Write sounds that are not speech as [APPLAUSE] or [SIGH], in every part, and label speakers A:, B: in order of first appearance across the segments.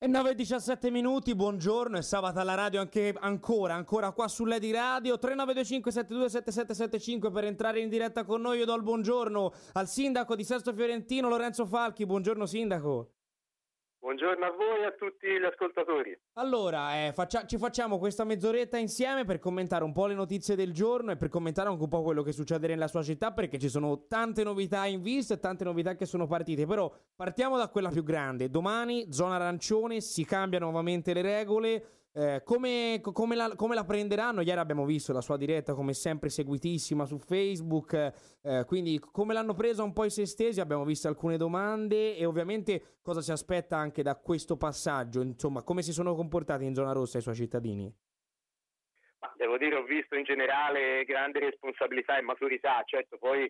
A: E 9.17 minuti, buongiorno, è sabato alla radio anche ancora, ancora qua su Lady Radio 3925 727775 per entrare in diretta con noi. Io do il buongiorno al sindaco di Sesto Fiorentino Lorenzo Falchi. Buongiorno sindaco.
B: Buongiorno a voi e a tutti gli ascoltatori.
A: Allora, eh, faccia- ci facciamo questa mezz'oretta insieme per commentare un po' le notizie del giorno e per commentare anche un po' quello che succede nella sua città perché ci sono tante novità in vista e tante novità che sono partite. Però partiamo da quella più grande. Domani, zona arancione, si cambiano nuovamente le regole. Eh, come, come, la, come, la, prenderanno? Ieri abbiamo visto la sua diretta, come sempre, seguitissima su Facebook. Eh, quindi, come l'hanno presa un po' i sestesi? Abbiamo visto alcune domande e ovviamente cosa si aspetta anche da questo passaggio. Insomma, come si sono comportati in zona rossa i suoi cittadini?
B: Ma devo dire, ho visto in generale grande responsabilità e maturità. Certo, poi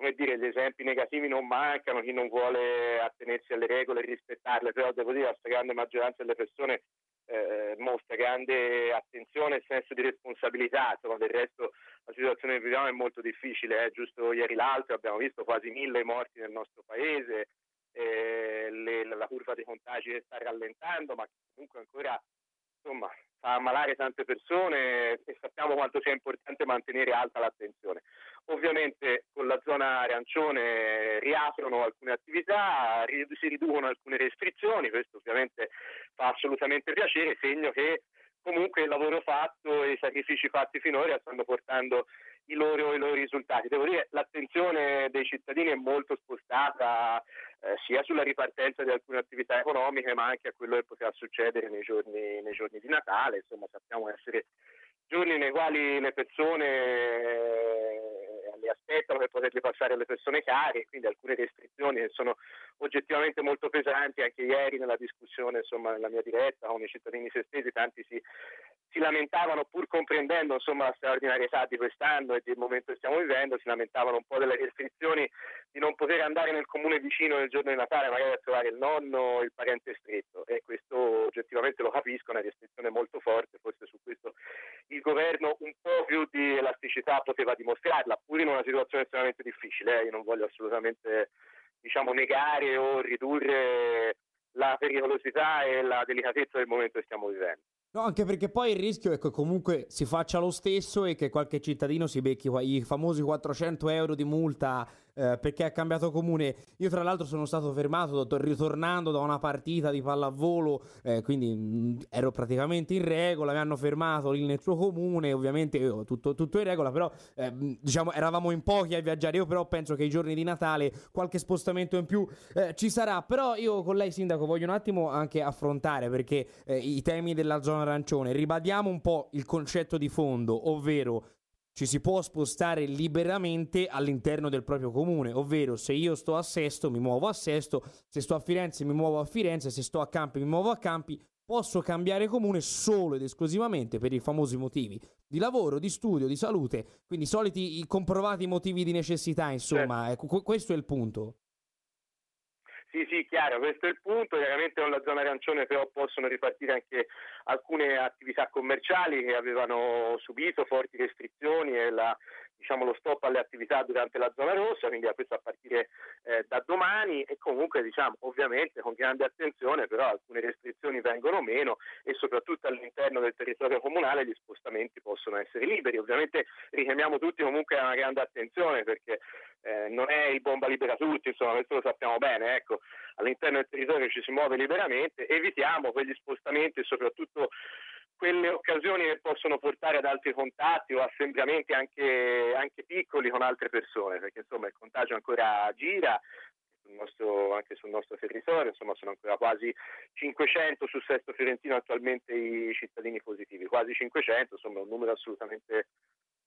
B: come dire, gli esempi negativi non mancano, chi non vuole attenersi alle regole e rispettarle, però devo dire la stragrande maggioranza delle persone eh, mostra grande attenzione e senso di responsabilità, insomma del resto la situazione che viviamo è molto difficile, eh. giusto ieri l'altro abbiamo visto quasi mille morti nel nostro paese, eh, le, la curva dei contagi sta rallentando, ma comunque ancora insomma, fa ammalare tante persone e sappiamo quanto sia importante mantenere alta l'attenzione. Ovviamente con la zona arancione riaprono alcune attività, si riducono alcune restrizioni, questo ovviamente fa assolutamente piacere, segno che comunque il lavoro fatto e i sacrifici fatti finora stanno portando i loro, i loro risultati. Devo dire l'attenzione dei cittadini è molto spostata eh, sia sulla ripartenza di alcune attività economiche ma anche a quello che potrà succedere nei giorni, nei giorni di Natale, insomma sappiamo essere giorni nei quali le persone eh, li aspettano per poterli passare alle persone care, quindi alcune restrizioni che sono oggettivamente molto pesanti, anche ieri nella discussione insomma, nella mia diretta con i cittadini sestesi tanti si, si lamentavano pur comprendendo insomma, la straordinarietà di quest'anno e del momento che stiamo vivendo, si lamentavano un po' delle restrizioni di non poter andare nel comune vicino nel giorno di Natale magari a trovare il nonno o il parente stretto e questo oggettivamente lo capisco, è una restrizione molto forte, forse su questo il governo un po' più di elasticità poteva dimostrarla, pur in una situazione estremamente difficile, eh? io non voglio assolutamente diciamo, negare o ridurre la pericolosità e la delicatezza del momento che stiamo vivendo.
A: No, anche perché poi il rischio è che comunque si faccia lo stesso e che qualche cittadino si becchi i famosi 400 euro di multa eh, perché ha cambiato comune. Io tra l'altro sono stato fermato ritornando da una partita di pallavolo, eh, quindi mh, mm, ero praticamente in regola, mi hanno fermato lì nel suo comune, ovviamente io, tutto, tutto, in regola, però eh, diciamo eravamo in pochi a viaggiare, io però penso che i giorni di Natale qualche spostamento in più eh, ci sarà, però io con lei sindaco voglio un attimo anche affrontare perché eh, i temi della zona arancione, ribadiamo un po' il concetto di fondo, ovvero ci si può spostare liberamente all'interno del proprio comune, ovvero se io sto a Sesto mi muovo a Sesto, se sto a Firenze mi muovo a Firenze, se sto a Campi mi muovo a Campi, posso cambiare comune solo ed esclusivamente per i famosi motivi di lavoro, di studio, di salute, quindi i soliti i comprovati motivi di necessità, insomma, certo. ecco, questo è il punto.
B: Sì, sì, chiaro, questo è il punto. Chiaramente con la zona arancione però possono ripartire anche alcune attività commerciali che avevano subito forti restrizioni e la, diciamo, lo stop alle attività durante la zona rossa, quindi a questo a partire eh, da domani e comunque diciamo, ovviamente con grande attenzione però alcune restrizioni vengono meno e soprattutto all'interno del territorio comunale gli spostamenti possono essere liberi. Ovviamente richiamiamo tutti comunque a una grande attenzione perché eh, non è il bomba libera tutti, insomma questo lo sappiamo bene, ecco, all'interno del territorio ci si muove liberamente, evitiamo quegli spostamenti e soprattutto quelle occasioni che possono portare ad altri contatti o assembramenti anche, anche piccoli con altre persone, perché insomma il contagio ancora gira, nostro, anche sul nostro territorio, insomma sono ancora quasi 500 su Sesto Fiorentino attualmente i cittadini positivi, quasi 500, insomma un numero assolutamente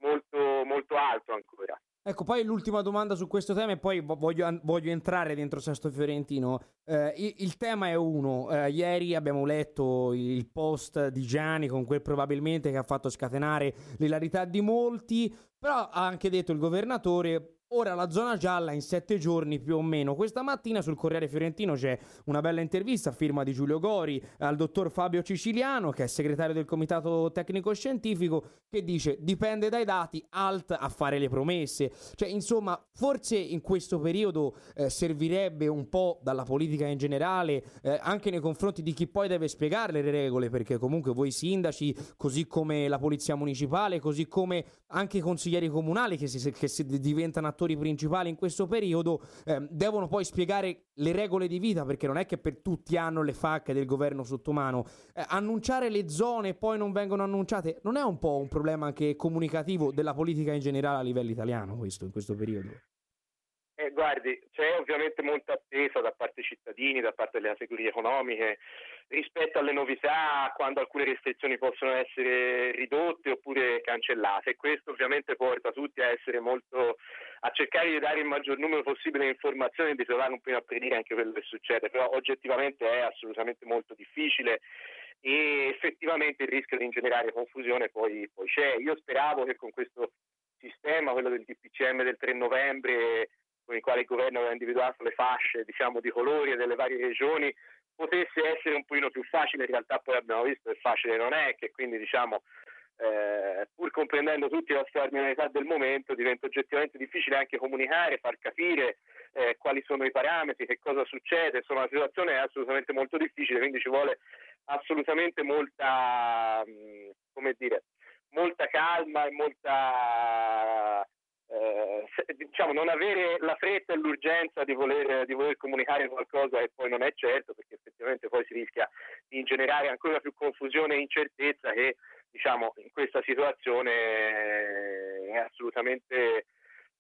B: molto, molto alto ancora.
A: Ecco, poi l'ultima domanda su questo tema e poi voglio, voglio entrare dentro Sesto Fiorentino. Eh, il, il, tema è uno, eh, ieri abbiamo letto il post di Gianni con quel probabilmente che ha fatto scatenare l'ilarità di molti, però ha anche detto il governatore Ora la zona gialla in sette giorni più o meno. Questa mattina sul Corriere Fiorentino c'è una bella intervista a firma di Giulio Gori al dottor Fabio Ciciliano, che è segretario del Comitato Tecnico Scientifico, che dice dipende dai dati, alt a fare le promesse. Cioè, insomma, forse in questo periodo eh, servirebbe un po' dalla politica in generale, eh, anche nei confronti di chi poi deve spiegare le regole, perché comunque voi sindaci, così come la polizia municipale, così come anche i consiglieri comunali che si, che si diventano attori attori principali in questo periodo eh, devono poi spiegare le regole di vita perché non è che per tutti hanno le facche del governo sotto mano. Eh, annunciare le zone e poi non vengono annunciate non è un po' un problema anche comunicativo della politica in generale a livello italiano questo in questo periodo?
B: Eh, guardi, c'è ovviamente molta attesa da parte dei cittadini, da parte delle categorie economiche rispetto alle novità, quando alcune restrizioni possono essere ridotte oppure cancellate questo ovviamente porta tutti a essere molto a cercare di dare il maggior numero possibile di informazioni e di trovare un po' a predire anche quello che succede, però oggettivamente è assolutamente molto difficile e effettivamente il rischio di ingenerare confusione poi, poi c'è. Io speravo che con questo sistema, quello del DPCM del 3 novembre, con il quale il governo aveva individuato le fasce diciamo, di colori delle varie regioni, potesse essere un pochino più facile, in realtà poi abbiamo visto che facile non è, che quindi diciamo, eh, pur comprendendo tutte le straordinarietà del momento, diventa oggettivamente difficile anche comunicare, far capire eh, quali sono i parametri, che cosa succede, insomma la situazione è assolutamente molto difficile, quindi ci vuole assolutamente molta, mm, come dire, molta calma e molta eh, diciamo, non avere la fretta e l'urgenza di voler, di voler, comunicare qualcosa e poi non è certo, perché effettivamente poi si rischia di ingenerare ancora più confusione e incertezza che diciamo, in questa situazione è assolutamente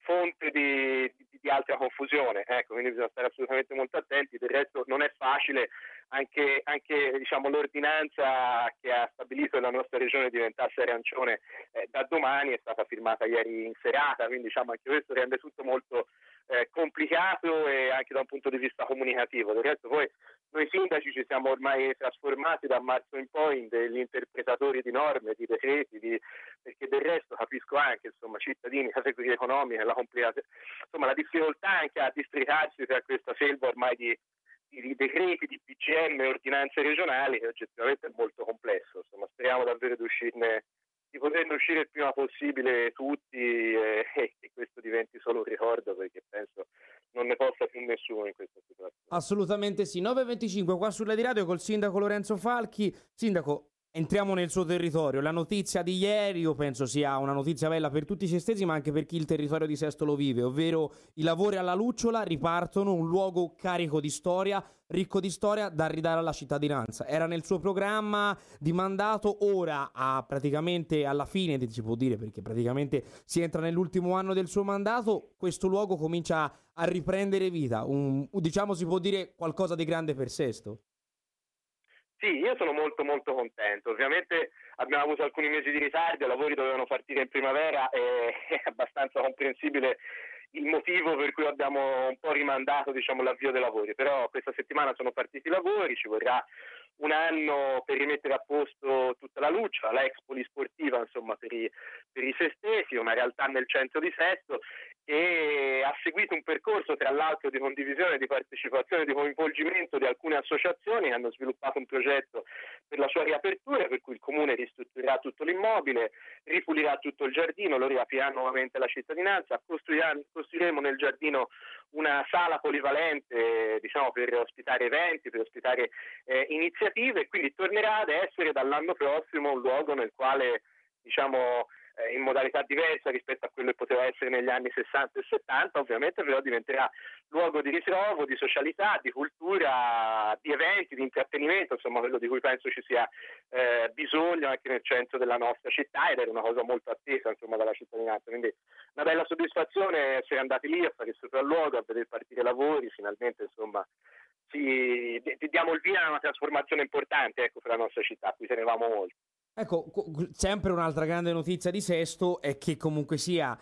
B: fonte di, di, di altra confusione. Ecco, quindi bisogna stare assolutamente molto attenti. Del resto non è facile anche, anche diciamo, l'ordinanza che ha stabilito che la nostra regione diventasse arancione eh, da domani è stata firmata ieri in serata, quindi diciamo, anche questo rende tutto molto eh, complicato e anche da un punto di vista comunicativo. Del resto poi noi sindaci ci siamo ormai trasformati da marzo in poi in degli interpretatori di norme, di decreti, di... perché del resto capisco anche insomma, cittadini, categorie economiche, la, insomma, la difficoltà anche a districarsi tra questa selva ormai di, di decreti, di PCM ordinanze regionali che oggettivamente è molto complesso. Insomma, speriamo davvero di uscirne di poterne uscire il prima possibile tutti [LAUGHS] e, che questo diventi solo un ricordo perché penso non ne possa più nessuno in questa situazione.
A: Assolutamente sì. 9.25 qua sulla di radio col sindaco Lorenzo Falchi. Sindaco, Entriamo nel suo territorio. La notizia di ieri, io penso sia una notizia bella per tutti i sestesi, ma anche per chi il territorio di Sesto lo vive, ovvero i lavori alla Lucciola ripartono, un luogo carico di storia, ricco di storia da ridare alla cittadinanza. Era nel suo programma di mandato, ora praticamente alla fine, si può dire perché praticamente si entra nell'ultimo anno del suo mandato, questo luogo comincia a riprendere vita, un, diciamo si può dire qualcosa di grande per Sesto.
B: Sì, io sono molto molto contento. Ovviamente abbiamo avuto alcuni mesi di ritardo, i lavori dovevano partire in primavera e [LAUGHS] è abbastanza comprensibile il motivo per cui abbiamo un po' rimandato diciamo, l'avvio dei lavori, però questa settimana sono partiti i lavori, ci vorrà un anno per rimettere a posto tutta la luce, l'ex polisportiva insomma, per, i, per i sestesi, una realtà nel centro di Sesto e ha seguito un percorso tra l'altro di condivisione, di partecipazione, di coinvolgimento di alcune associazioni che hanno sviluppato un progetto per la sua riapertura per cui il comune ristrutturerà tutto l'immobile, ripulirà tutto il giardino, lo riaprirà nuovamente alla cittadinanza, costruiremo nel giardino una sala polivalente diciamo, per ospitare eventi, per ospitare eh, iniziative e quindi tornerà ad essere dall'anno prossimo un luogo nel quale diciamo, eh, in modalità diversa rispetto a quello che poteva essere negli anni 60 e 70, ovviamente però diventerà luogo di ritrovo, di socialità, di cultura, di eventi, di intrattenimento, insomma quello di cui penso ci sia eh, bisogno anche nel centro della nostra città ed era una cosa molto attesa insomma, dalla cittadinanza, quindi una bella soddisfazione essere andati lì a fare il sopralluogo, a vedere partire i lavori, finalmente insomma ci diamo il via a una trasformazione importante ecco, per la nostra città, a cui tenevamo molto.
A: Ecco, sempre un'altra grande notizia di Sesto è che comunque sia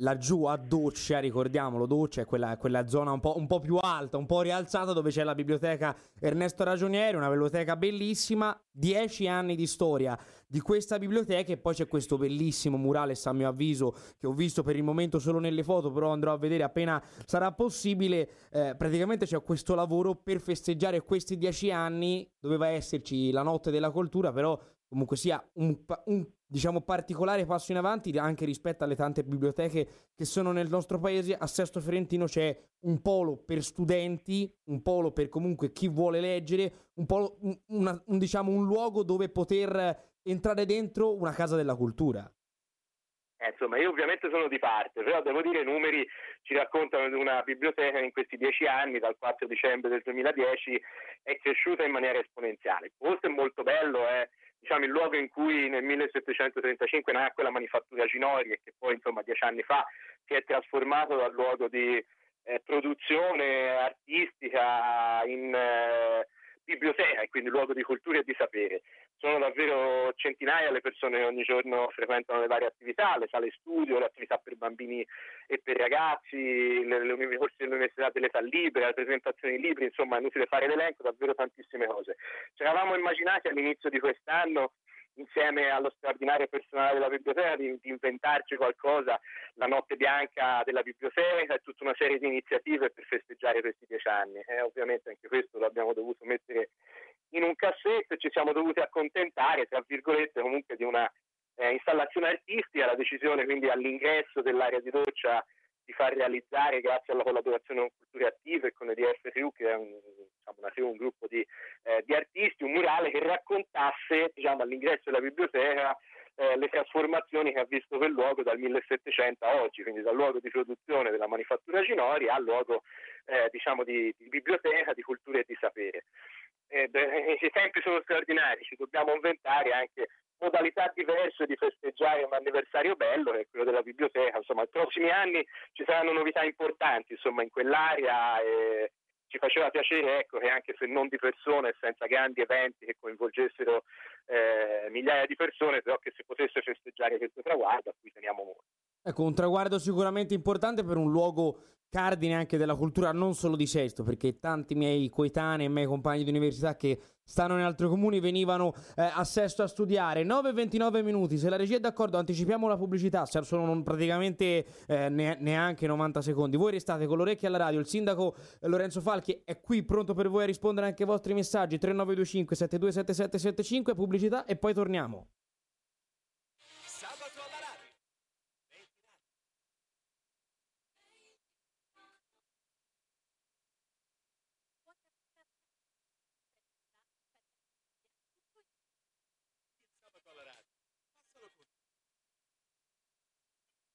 A: laggiù a Doccia, ricordiamolo, Doccia è quella, quella zona un po', un po', più alta, un po' rialzata dove c'è la biblioteca Ernesto Ragionieri, una biblioteca bellissima, dieci anni di storia di questa biblioteca e poi c'è questo bellissimo murale, a mio avviso, che ho visto per il momento solo nelle foto, però andrò a vedere appena sarà possibile. Eh, praticamente c'è questo lavoro per festeggiare questi dieci anni, doveva esserci la notte della cultura, però comunque sia un, un diciamo particolare passo in avanti anche rispetto alle tante biblioteche che sono nel nostro paese. A Sesto Fiorentino c'è un polo per studenti, un polo per comunque chi vuole leggere, un, polo, un, una, un, diciamo, un luogo dove poter entrare dentro una casa della cultura.
B: Eh, insomma, io ovviamente sono di parte, però devo dire i numeri ci raccontano di una biblioteca in questi dieci anni, dal 4 dicembre del 2010, è cresciuta in maniera esponenziale. Posto è molto bello, è diciamo, il luogo in cui nel 1735 nacque la manifattura Ginori e che poi insomma dieci anni fa si è trasformato dal luogo di eh, produzione artistica in eh, biblioteca e quindi luogo di cultura e di sapere. Sono davvero centinaia le persone che ogni giorno frequentano le varie attività, le sale studio, le attività per bambini e per ragazzi, le, le corsi dell'Università dell'età libera, le presentazioni di libri, insomma è inutile fare l'elenco, davvero tantissime cose. Ci eravamo immaginati all'inizio di quest'anno insieme allo straordinario personale della biblioteca di, di, inventarci qualcosa, la notte bianca della biblioteca e tutta una serie di iniziative per festeggiare questi dieci anni. E ovviamente anche questo l'abbiamo dovuto mettere in un cassetto e ci siamo dovuti accontentare, tra virgolette, comunque di una eh, installazione artistica, la decisione quindi all'ingresso dell'area di doccia di far realizzare, grazie alla collaborazione con Culture Attive e con EDF Crew, che è un, diciamo, una un gruppo di, eh, di, artisti, un murale che raccontasse diciamo, all'ingresso della biblioteca eh, le trasformazioni che ha visto quel luogo dal 1700 a oggi, quindi dal luogo di produzione della manifattura Ginori al luogo eh, diciamo, di, di, biblioteca, di cultura e di sapere. Eh, I tempi sono straordinari, ci dobbiamo inventare anche modalità diverse di festeggiare un anniversario bello, che è quello della biblioteca. Insomma, nei prossimi anni ci saranno novità importanti insomma, in quell'area e ci faceva piacere ecco, che anche se non di persone, senza grandi eventi che coinvolgessero eh, migliaia di persone, però che si potesse festeggiare questo traguardo a cui teniamo molto.
A: Ecco, un traguardo sicuramente importante per un luogo cardine anche della cultura non solo di Sesto, perché tanti miei coetanei e miei compagni di università che stanno in altri comuni venivano eh, a Sesto a studiare. 9-29 minuti, se la regia è d'accordo anticipiamo la pubblicità, sono praticamente eh, neanche 90 secondi. Voi restate con l'orecchio alla radio, il sindaco eh, Lorenzo Falchi è qui pronto per voi a rispondere anche ai vostri messaggi 3925 727775, pubblicità e poi torniamo.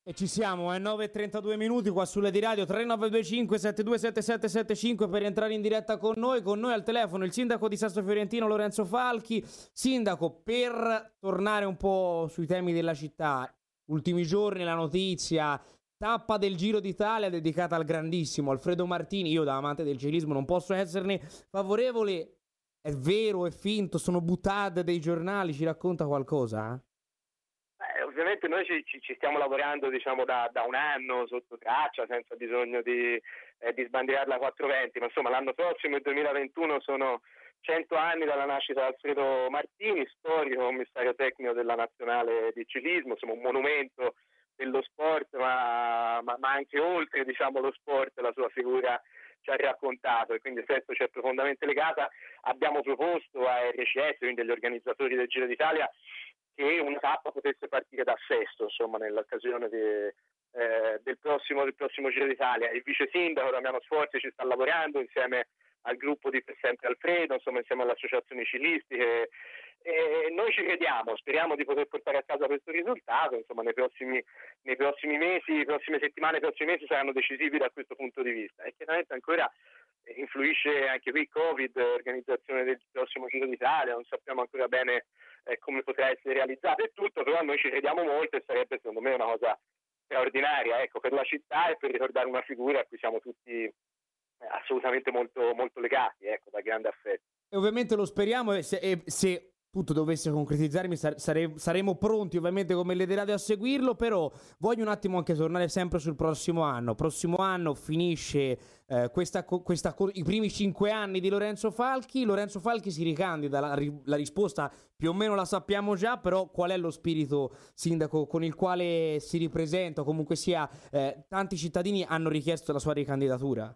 A: E ci siamo, è 9.32 minuti qua sulle di radio 3925 727775 per entrare in diretta con noi, con noi al telefono il sindaco di Sasso Fiorentino Lorenzo Falchi. Sindaco, per tornare un po' sui temi della città, ultimi giorni la notizia, tappa del Giro d'Italia dedicata al grandissimo Alfredo Martini, io da amante del ciclismo non posso esserne favorevole, è vero, è finto, sono buttate dei giornali, ci racconta qualcosa?
B: Ovviamente noi ci, ci, stiamo lavorando diciamo, da, da, un anno sotto traccia, senza bisogno di, eh, di sbandierare la 420, ma insomma l'anno prossimo, il 2021, sono 100 anni dalla nascita di Alfredo Martini, storico commissario tecnico della nazionale di ciclismo, insomma un monumento dello sport, ma, ma, ma anche oltre diciamo, lo sport, la sua figura ci ha raccontato e quindi questo ci è profondamente legata. Abbiamo proposto a RCS, quindi agli organizzatori del Giro d'Italia, che una tappa potesse partire da Sesto, insomma, nell'occasione di, eh, del, prossimo, del, prossimo, Giro d'Italia. Il vice sindaco Damiano Sforzi ci sta lavorando insieme al gruppo di Sempre Alfredo, insomma, insieme alle associazioni ciclistiche. E noi ci crediamo, speriamo di poter portare a casa questo risultato, insomma, nei prossimi, nei prossimi mesi, prossime settimane, i prossimi mesi saranno decisivi da questo punto di vista. E chiaramente ancora influisce anche qui Covid, organizzazione del prossimo Giro d'Italia, non sappiamo ancora bene eh, come potrà essere realizzato e tutto, però noi ci crediamo molto e sarebbe secondo me una cosa straordinaria ecco, per la città e per ricordare una figura a cui siamo tutti eh, assolutamente molto, molto legati, ecco, da grande affetto.
A: E ovviamente lo speriamo e se, e se tutto dovesse concretizzarmi sare- saremo pronti ovviamente come Lederati a seguirlo, però voglio un attimo anche tornare sempre sul prossimo anno. Prossimo anno finisce eh, questa, questa, i primi cinque anni di Lorenzo Falchi, Lorenzo Falchi si ricandida, la, la, risposta più o meno la sappiamo già, però qual è lo spirito sindaco con il quale si ripresenta, comunque sia eh, tanti cittadini hanno richiesto la sua ricandidatura?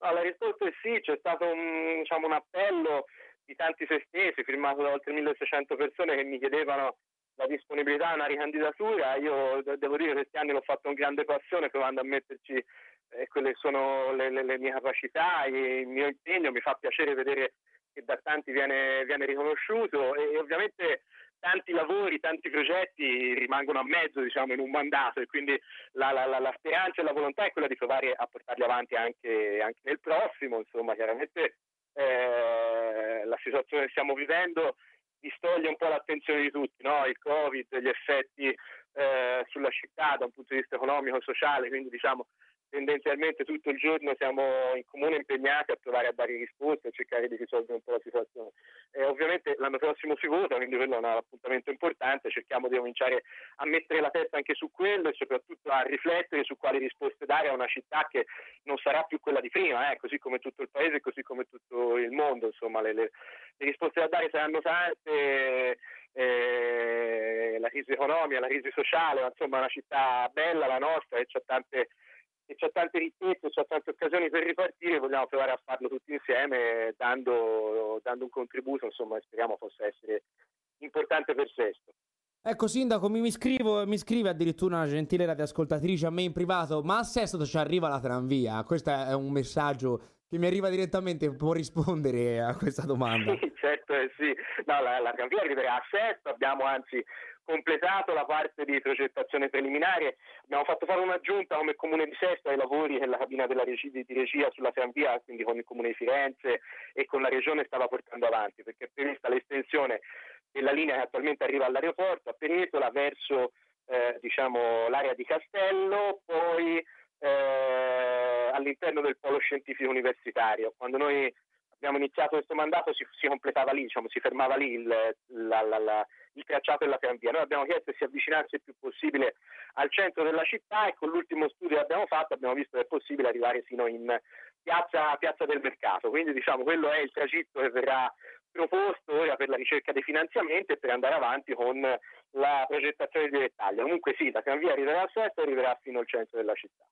B: La risposta è sì, c'è stato un, diciamo, un appello di tanti sestesi, firmato da oltre 1600 persone che mi chiedevano la disponibilità a una ricandidatura. Io devo dire che questi anni l'ho fatto con grande passione, provando a metterci eh, quelle sono le, le, le, mie capacità, il mio impegno. Mi fa piacere vedere che da tanti viene, viene riconosciuto e, e, ovviamente tanti lavori, tanti progetti rimangono a mezzo diciamo, in un mandato e quindi la, la, la, la, speranza e la volontà è quella di provare a portarli avanti anche, anche nel prossimo. Insomma, chiaramente eh, la situazione che stiamo vivendo distoglie un po' l'attenzione di tutti, no? il Covid, gli effetti eh, sulla città da un punto di vista economico e sociale, quindi diciamo tendenzialmente tutto il giorno siamo in comune impegnati a provare a dare risposte, a cercare di risolvere un po' la situazione. E ovviamente l'anno prossimo si vota, quindi quello è un appuntamento importante, cerchiamo di cominciare a mettere la testa anche su quello e soprattutto a riflettere su quali risposte dare a una città che non sarà più quella di prima, eh, così come tutto il paese, così come tutto il mondo, insomma le, le, le risposte da dare saranno tante. Eh, la crisi economica, la crisi sociale, ma insomma una città bella la nostra e c'è tante e c'è tante ricchezze, c'è tante occasioni per ripartire, vogliamo provare a farlo tutti insieme dando, dando un contributo, insomma speriamo possa essere importante per Sesto.
A: Ecco Sindaco, mi, scrivo, mi scrive addirittura una gentile radioascoltatrice a me in privato, ma a Sesto ci arriva la tranvia? Questo è un messaggio che mi arriva direttamente, può rispondere a questa domanda? [LAUGHS]
B: Sì, certo, eh, sì. No, la, la tranvia arriverà a Sesto, abbiamo anzi completato la parte di progettazione preliminare, abbiamo fatto fare un'aggiunta come Comune di Sesto ai lavori che la cabina regia, di regia sulla tranvia, quindi con il Comune di Firenze e con la Regione stava portando avanti, perché è prevista l'estensione della linea che attualmente arriva all'aeroporto a Penetola verso eh, diciamo, l'area di Castello, poi eh, all'interno del polo scientifico universitario. Quando noi abbiamo iniziato questo mandato si, si completava lì, diciamo, si fermava lì il, la, la, la, il tracciato della tranvia. Noi abbiamo chiesto di si avvicinarsi il più possibile al centro della città e con l'ultimo studio che abbiamo fatto abbiamo visto che è possibile arrivare fino in piazza, piazza del mercato. Quindi diciamo quello è il tragitto che verrà proposto ora per la ricerca dei finanziamenti e per andare avanti con la progettazione di dettaglio. Comunque sì, la tranvia arriverà a Sesto e arriverà fino al centro della città.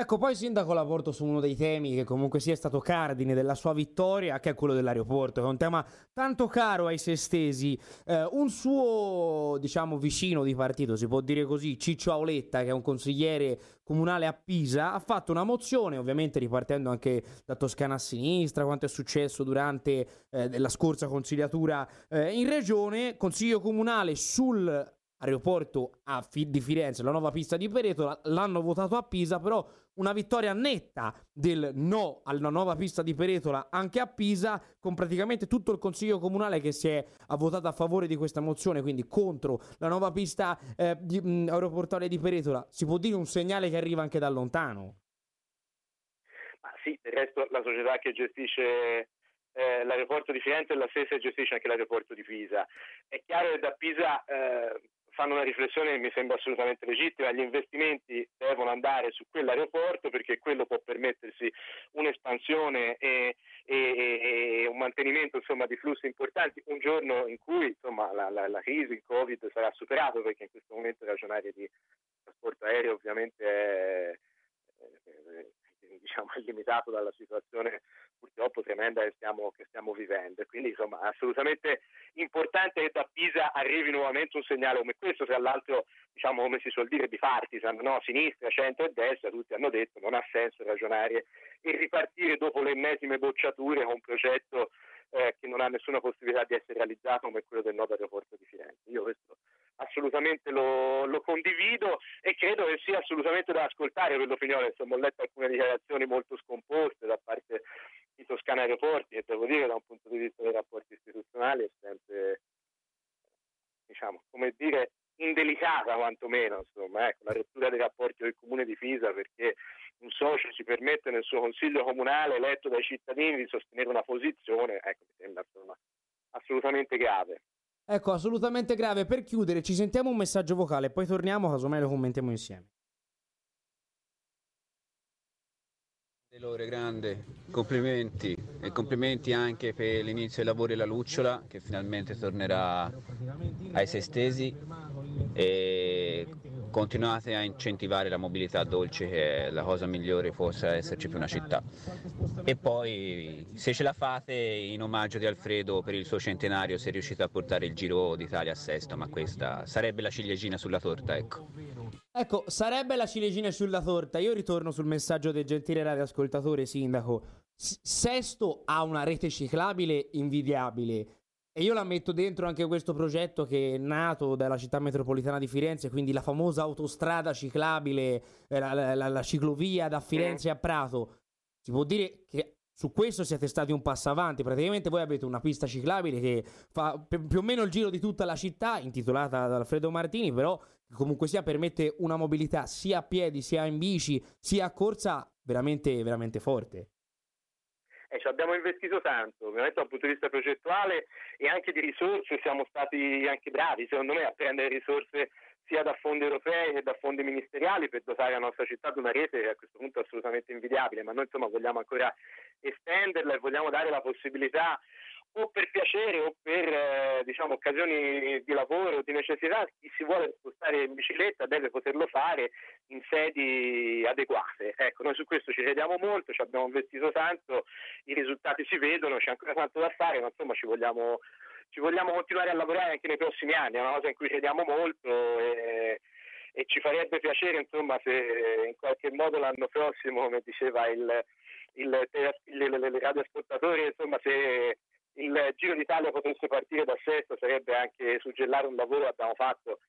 A: Ecco, poi Sindaco la porto su uno dei temi che comunque sia stato cardine della sua vittoria, che è quello dell'aeroporto, che è un tema tanto caro ai sestesi. Eh, un suo, diciamo, vicino di partito, si può dire così, Ciccio Auletta, che è un consigliere comunale a Pisa, ha fatto una mozione, ovviamente ripartendo anche da Toscana a sinistra, quanto è successo durante eh, la scorsa consigliatura eh, in regione, consiglio comunale sul aeroporto di Firenze, la nuova pista di Peretola, l'hanno votato a Pisa, però una vittoria netta del no alla nuova pista di Peretola anche a Pisa, con praticamente tutto il consiglio comunale che si è votato a favore di questa mozione, quindi contro la nuova pista eh, di, mh, aeroportuale di Peretola. Si può dire un segnale che arriva anche da lontano?
B: Ma sì, del resto la società che gestisce eh, l'aeroporto di Firenze è la stessa gestisce anche l'aeroporto di Pisa. È chiaro che da Pisa eh, fanno una riflessione che mi sembra assolutamente legittima, gli investimenti devono andare su quell'aeroporto perché quello può permettersi un'espansione e, e, e un mantenimento insomma, di flussi importanti. Un giorno in cui insomma, la, la, la, crisi, il Covid sarà superato perché in questo momento ragionare di trasporto aereo ovviamente è, [LAUGHS] diciamo, limitato dalla situazione purtroppo tremenda che stiamo, che stiamo vivendo. Quindi insomma assolutamente importante che da Pisa arrivi nuovamente un segnale come questo, tra l'altro diciamo come si suol dire di partisan, no? sinistra, centro e destra, tutti hanno detto non ha senso ragionare e ripartire dopo le ennesime bocciature con un progetto eh, che non ha nessuna possibilità di essere realizzato come quello del nuovo aeroporto di Firenze. Io questo assolutamente lo, lo, condivido e credo che sia assolutamente da ascoltare per l'opinione, insomma ho letto alcune dichiarazioni molto scomposte da parte di Toscana Aeroporti e devo dire da un punto di vista dei rapporti istituzionali è sempre, diciamo, come dire, indelicata quantomeno, insomma, ecco, la rottura dei rapporti del comune di Pisa perché un socio si permette nel suo consiglio comunale eletto dai cittadini di sostenere una posizione, ecco, mi sembra insomma assolutamente grave.
A: Ecco, assolutamente grave. Per chiudere, ci sentiamo un messaggio vocale, poi torniamo, casomai lo commentiamo insieme.
C: Lore grande, complimenti e complimenti anche per l'inizio dei lavori della Lucciola che finalmente tornerà ai sei stesi e continuate a incentivare la mobilità dolce che è la cosa migliore forse esserci più una città. E poi se ce la fate in omaggio di Alfredo per il suo centenario se riuscite a portare il Giro d'Italia a Sesto, ma questa sarebbe la ciliegina sulla torta, ecco.
A: Ecco, sarebbe la ciliegina sulla torta. Io ritorno sul messaggio del gentile radioascoltatore sindaco. S- Sesto ha una rete ciclabile invidiabile. E io la metto dentro anche questo progetto che è nato dalla città metropolitana di Firenze, quindi la famosa autostrada ciclabile, eh, la, la, la, ciclovia da Firenze a Prato. Si può dire che su questo siete stati un passo avanti. Praticamente voi avete una pista ciclabile che fa più o meno il giro di tutta la città, intitolata da Alfredo Martini, però comunque sia permette una mobilità sia a piedi, sia in bici, sia a corsa veramente, veramente forte.
B: Eh, ci abbiamo investito tanto, ovviamente dal punto di vista progettuale e anche di risorse siamo stati anche bravi, secondo me, a prendere risorse sia da fondi europei che da fondi ministeriali per dotare la nostra città di una rete che a questo punto è assolutamente invidiabile, ma noi insomma vogliamo ancora estenderla e vogliamo dare la possibilità o per piacere o per diciamo, occasioni di lavoro di necessità, chi si vuole spostare in bicicletta deve poterlo fare in sedi adeguate. Ecco, noi su questo ci crediamo molto, ci abbiamo investito tanto, i risultati si vedono, c'è ancora tanto da fare, ma insomma ci vogliamo, ci vogliamo continuare a lavorare anche nei prossimi anni, è una cosa in cui crediamo molto e, e ci farebbe piacere insomma, se in qualche modo l'anno prossimo, come diceva il, il, il, il, il radioascoltatore, insomma, se il Giro d'Italia potesse partire da Sesto sarebbe anche suggellare un lavoro che abbiamo fatto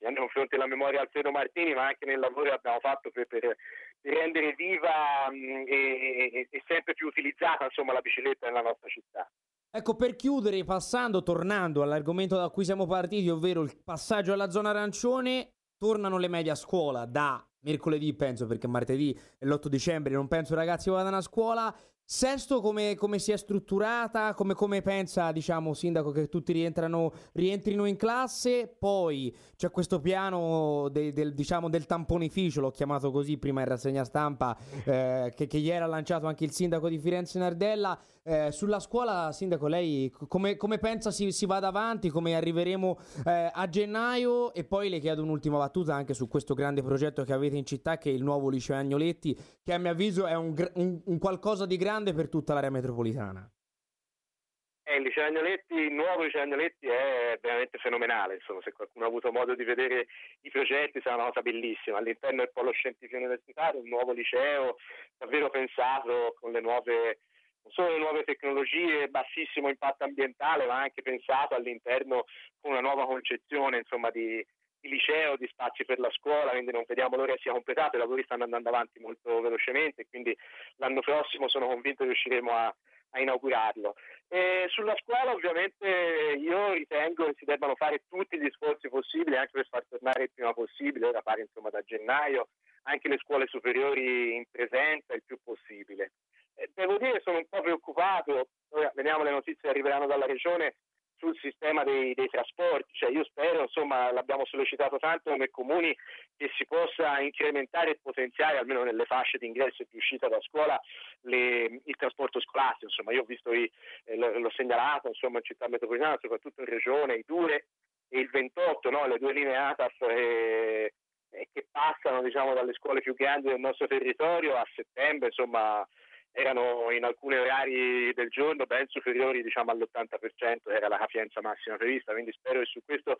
B: nei confronti della memoria Alfredo Martini, ma anche nel lavoro che abbiamo fatto per, per, rendere viva mh, e, e, sempre più utilizzata insomma, la bicicletta nella nostra città.
A: Ecco, per chiudere, passando, tornando all'argomento da cui siamo partiti, ovvero il passaggio alla zona arancione, tornano le medie a scuola da mercoledì, penso, perché martedì è l'8 dicembre, non penso i ragazzi vadano a scuola. Sesto come, come, si è strutturata, come, come, pensa, diciamo, sindaco, che tutti rientrano, rientrino in classe, poi c'è questo piano de, del, diciamo, del tamponificio, l'ho chiamato così prima in rassegna stampa, eh, che, che, ieri ha lanciato anche il sindaco di Firenze Nardella. Eh, sulla scuola, sindaco, lei come, come pensa si, si, vada avanti, come arriveremo eh, a gennaio? E poi le chiedo un'ultima battuta anche su questo grande progetto che avete in città, che è il nuovo liceo Agnoletti, che a mio avviso è un, un, un qualcosa di grande per tutta l'area metropolitana.
B: Eh, il liceo Agnoletti, il nuovo liceo Agnoletti è veramente fenomenale, insomma, se qualcuno ha avuto modo di vedere i progetti sarà una cosa bellissima, all'interno del polo scientifico universitario, un nuovo liceo davvero pensato con le nuove non solo le nuove tecnologie, bassissimo impatto ambientale, ma anche pensato all'interno con una nuova concezione insomma, di, di liceo, di spazi per la scuola, quindi non vediamo l'ora che sia completato, i lavori stanno andando avanti molto velocemente, quindi l'anno prossimo sono convinto che riusciremo a, a inaugurarlo. E sulla scuola ovviamente io ritengo che si debbano fare tutti gli sforzi possibili anche per far tornare il prima possibile, da fare insomma da gennaio, anche le scuole superiori in presenza il più possibile. E devo dire sono un po' preoccupato, vediamo le notizie che arriveranno dalla regione, sul sistema dei, dei trasporti, cioè io spero, insomma l'abbiamo sollecitato tanto come comuni che si possa incrementare e potenziare almeno nelle fasce di ingresso e di uscita da scuola le, il trasporto scolastico, insomma io ho visto, i, eh, l'ho segnalato insomma in città metropolitana, soprattutto in regione, i due e il 28, no? le due linee ATAF eh, eh, che passano diciamo, dalle scuole più grandi del nostro territorio a settembre, insomma erano in alcuni orari del giorno ben superiori diciamo, all'80%, era la capienza massima prevista, quindi spero che su questo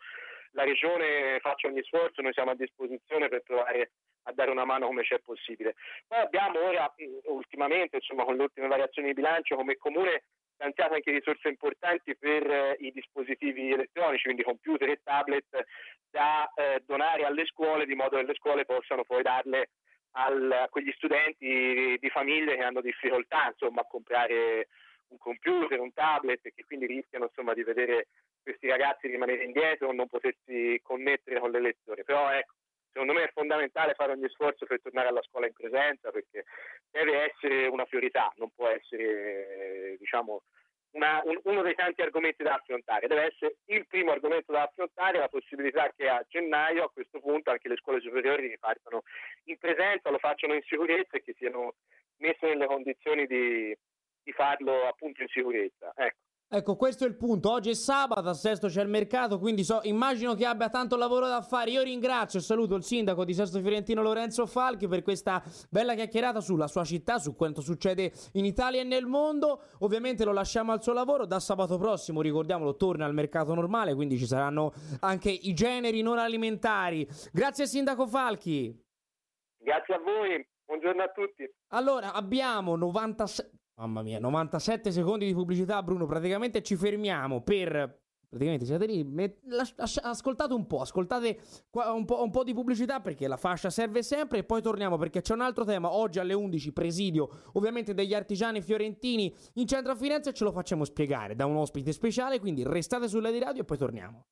B: la Regione faccia ogni sforzo, noi siamo a disposizione per provare a dare una mano come c'è possibile. Poi abbiamo ora, ultimamente, insomma, con le ultime variazioni di bilancio, come comune stanziato anche risorse importanti per eh, i dispositivi elettronici, quindi computer e tablet, da eh, donare alle scuole, di modo che le scuole possano poi darle al, a quegli studenti di famiglie che hanno difficoltà insomma, a comprare un computer, un tablet e che quindi rischiano insomma, di vedere questi ragazzi rimanere indietro o non potersi connettere con le lezioni. Però ecco, secondo me è fondamentale fare ogni sforzo per tornare alla scuola in presenza perché deve essere una priorità, non può essere diciamo, una, un, uno dei tanti argomenti da affrontare, deve essere il primo argomento da affrontare, la possibilità che a gennaio a questo punto anche le scuole superiori ripartano in presenza, lo facciano in sicurezza e che siano messe nelle condizioni di, di farlo appunto in sicurezza. Ecco.
A: Ecco, questo è il punto. Oggi è sabato, a Sesto c'è il mercato, quindi so, immagino che abbia tanto lavoro da fare. Io ringrazio e saluto il sindaco di Sesto Fiorentino Lorenzo Falchi per questa bella chiacchierata sulla sua città, su quanto succede in Italia e nel mondo. Ovviamente lo lasciamo al suo lavoro. Da sabato prossimo, ricordiamolo, torna al mercato normale, quindi ci saranno anche i generi non alimentari. Grazie sindaco Falchi.
B: Grazie a voi, buongiorno a tutti.
A: Allora, abbiamo 97 Mamma mia, 97 secondi di pubblicità, Bruno. Praticamente ci fermiamo per. Praticamente siete lì. Met... Ascoltate un po', ascoltate un po', un po', di pubblicità perché la fascia serve sempre. E poi torniamo perché c'è un altro tema. Oggi alle 11, presidio ovviamente degli artigiani fiorentini in centro a Firenze. Ce lo facciamo spiegare da un ospite speciale. Quindi restate sulla di radio e poi torniamo.